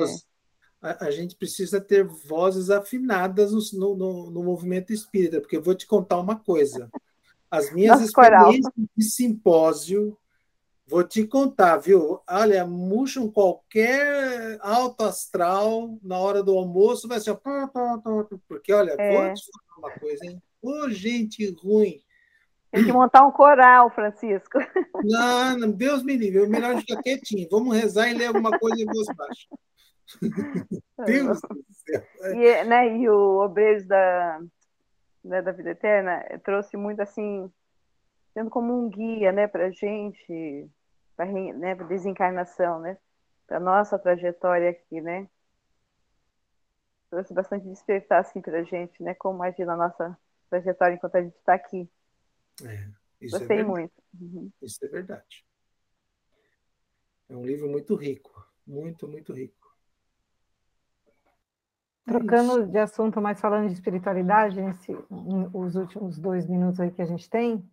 A, a, gente precisa ter vozes afinadas no, no, no, movimento espírita, porque eu vou te contar uma coisa. As minhas Nossa, experiências coral. de simpósio, vou te contar, viu? Olha, murcham qualquer alto astral na hora do almoço, vai ser. Porque, olha, é. vou te falar uma coisa, hein? Ô, gente ruim tem que montar um coral, Francisco. Não, Deus me livre, é melhor ficar quietinho. Vamos rezar e ler alguma coisa em voz baixa. Deus do céu. E, né, e o Obreiros da, né, da Vida Eterna trouxe muito assim, sendo como um guia né, para a gente, para né, desencarnação, né? Para nossa trajetória aqui, né? Trouxe bastante despertar assim, para a gente, né? Como agir na nossa trajetória enquanto a gente está aqui. É, isso é Gostei é muito. Uhum. Isso é verdade. É um livro muito rico, muito, muito rico. É Trocando é de assunto, mas falando de espiritualidade, nesse, os últimos dois minutos aí que a gente tem,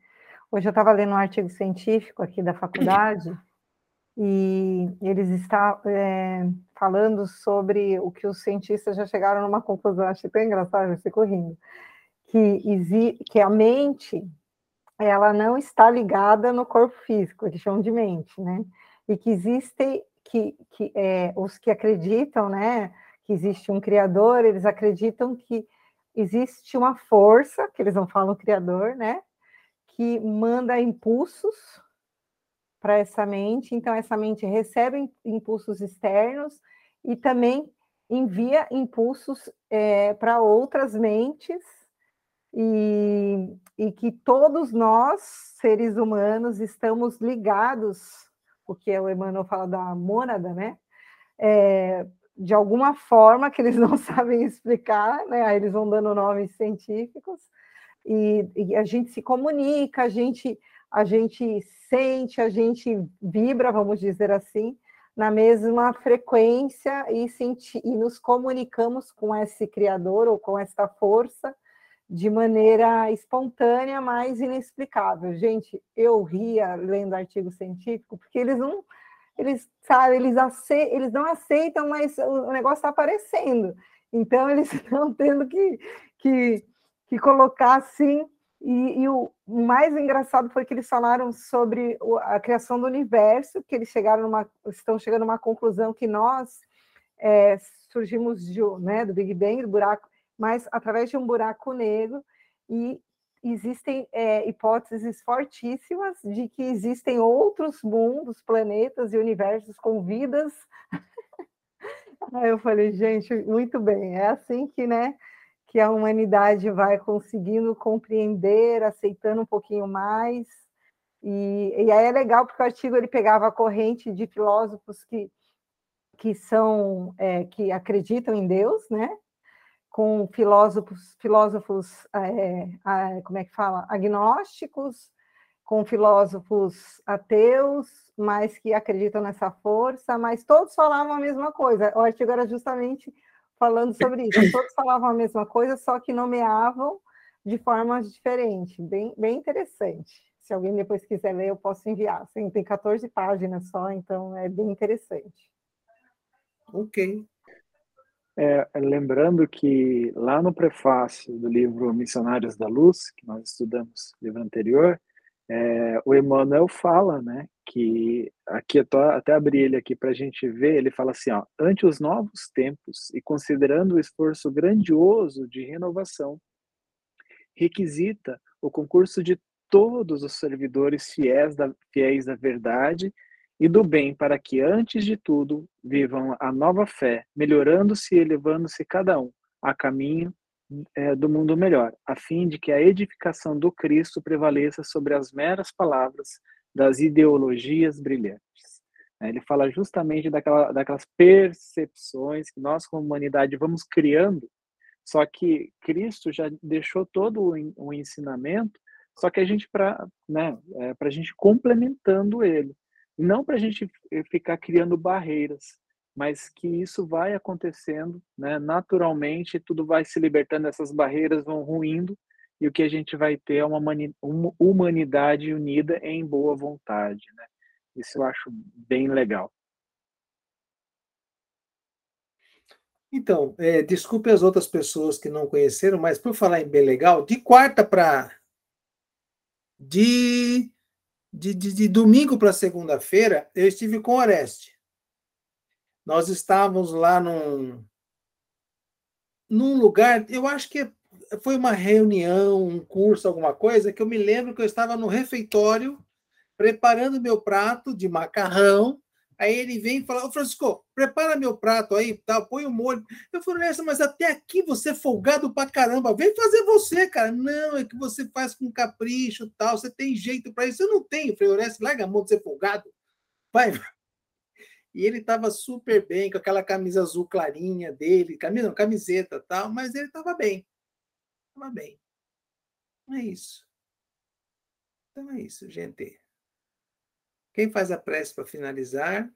hoje eu estava lendo um artigo científico aqui da faculdade e eles estão é, falando sobre o que os cientistas já chegaram numa conclusão, achei tão engraçado, eu fico rindo, que, que a mente ela não está ligada no corpo físico, eles chamam de mente, né? E que existem que, que é, os que acreditam, né, que existe um criador, eles acreditam que existe uma força, que eles não falam criador, né, que manda impulsos para essa mente, então essa mente recebe impulsos externos e também envia impulsos é, para outras mentes e, e que todos nós, seres humanos, estamos ligados, porque o Emmanuel fala da mônada, né? É, de alguma forma que eles não sabem explicar, né? Aí eles vão dando nomes científicos, e, e, a gente se comunica, a gente, a gente sente, a gente vibra, vamos dizer assim, na mesma frequência e, senti, e nos comunicamos com esse criador ou com essa força de maneira espontânea, mas inexplicável. Gente, eu ria lendo artigo científico, porque eles não, eles sabe, eles, ace, eles não aceitam, mas o negócio está aparecendo. Então, eles estão tendo que, que, que colocar assim. E, e, o mais engraçado foi que eles falaram sobre a criação do universo, que eles chegaram numa, estão chegando a uma conclusão que nós é, surgimos de, né, do Big Bang, do buraco mas através de um buraco negro, e existem é, hipóteses fortíssimas de que existem outros mundos, planetas e universos com vidas. Aí eu falei, gente, muito bem, é assim que, né, que a humanidade vai conseguindo compreender, aceitando um pouquinho mais. E, e aí é legal porque o artigo ele pegava a corrente de filósofos que, que são é, que acreditam em Deus, né? Com filósofos, filósofos é, como é que fala, agnósticos, com filósofos ateus, mas que acreditam nessa força, mas todos falavam a mesma coisa. O artigo era justamente falando sobre isso. Todos falavam a mesma coisa, só que nomeavam de formas diferentes. Bem, bem interessante. Se alguém depois quiser ler, eu posso enviar. Tem 14 páginas só, então é bem interessante. Ok. É, lembrando que lá no prefácio do livro Missionários da Luz, que nós estudamos no livro anterior, é, o Emmanuel fala, né, que aqui eu tô, até abri ele aqui para a gente ver, ele fala assim, ó, ante os novos tempos e considerando o esforço grandioso de renovação, requisita o concurso de todos os servidores fiéis da, fiéis da verdade e do bem, para que, antes de tudo, vivam a nova fé, melhorando-se e elevando-se cada um a caminho é, do mundo melhor, a fim de que a edificação do Cristo prevaleça sobre as meras palavras das ideologias brilhantes. É, ele fala justamente daquela, daquelas percepções que nós, como humanidade, vamos criando, só que Cristo já deixou todo o ensinamento, só que a gente, para né, é, a gente complementando ele. Não para a gente ficar criando barreiras, mas que isso vai acontecendo né, naturalmente, tudo vai se libertando, essas barreiras vão ruindo, e o que a gente vai ter é uma, uma humanidade unida em boa vontade. Né? Isso eu acho bem legal. Então, é, desculpe as outras pessoas que não conheceram, mas por falar em bem legal, de quarta para. De de, de, de domingo para segunda-feira, eu estive com o Oreste. Nós estávamos lá num, num lugar, eu acho que foi uma reunião, um curso, alguma coisa, que eu me lembro que eu estava no refeitório preparando meu prato de macarrão Aí ele vem e fala, ô Francisco, prepara meu prato aí, tá? põe o molho. Eu falei, essa, mas até aqui você é folgado pra caramba. Vem fazer você, cara. Não, é que você faz com capricho tal, você tem jeito para isso. Eu não tenho. Eu falei, Oreste, larga a mão de ser folgado. Vai. E ele estava super bem, com aquela camisa azul clarinha dele, camisa, não, camiseta tal, mas ele estava bem. Estava bem. É isso. Então é isso, gente. Quem faz a prece para finalizar?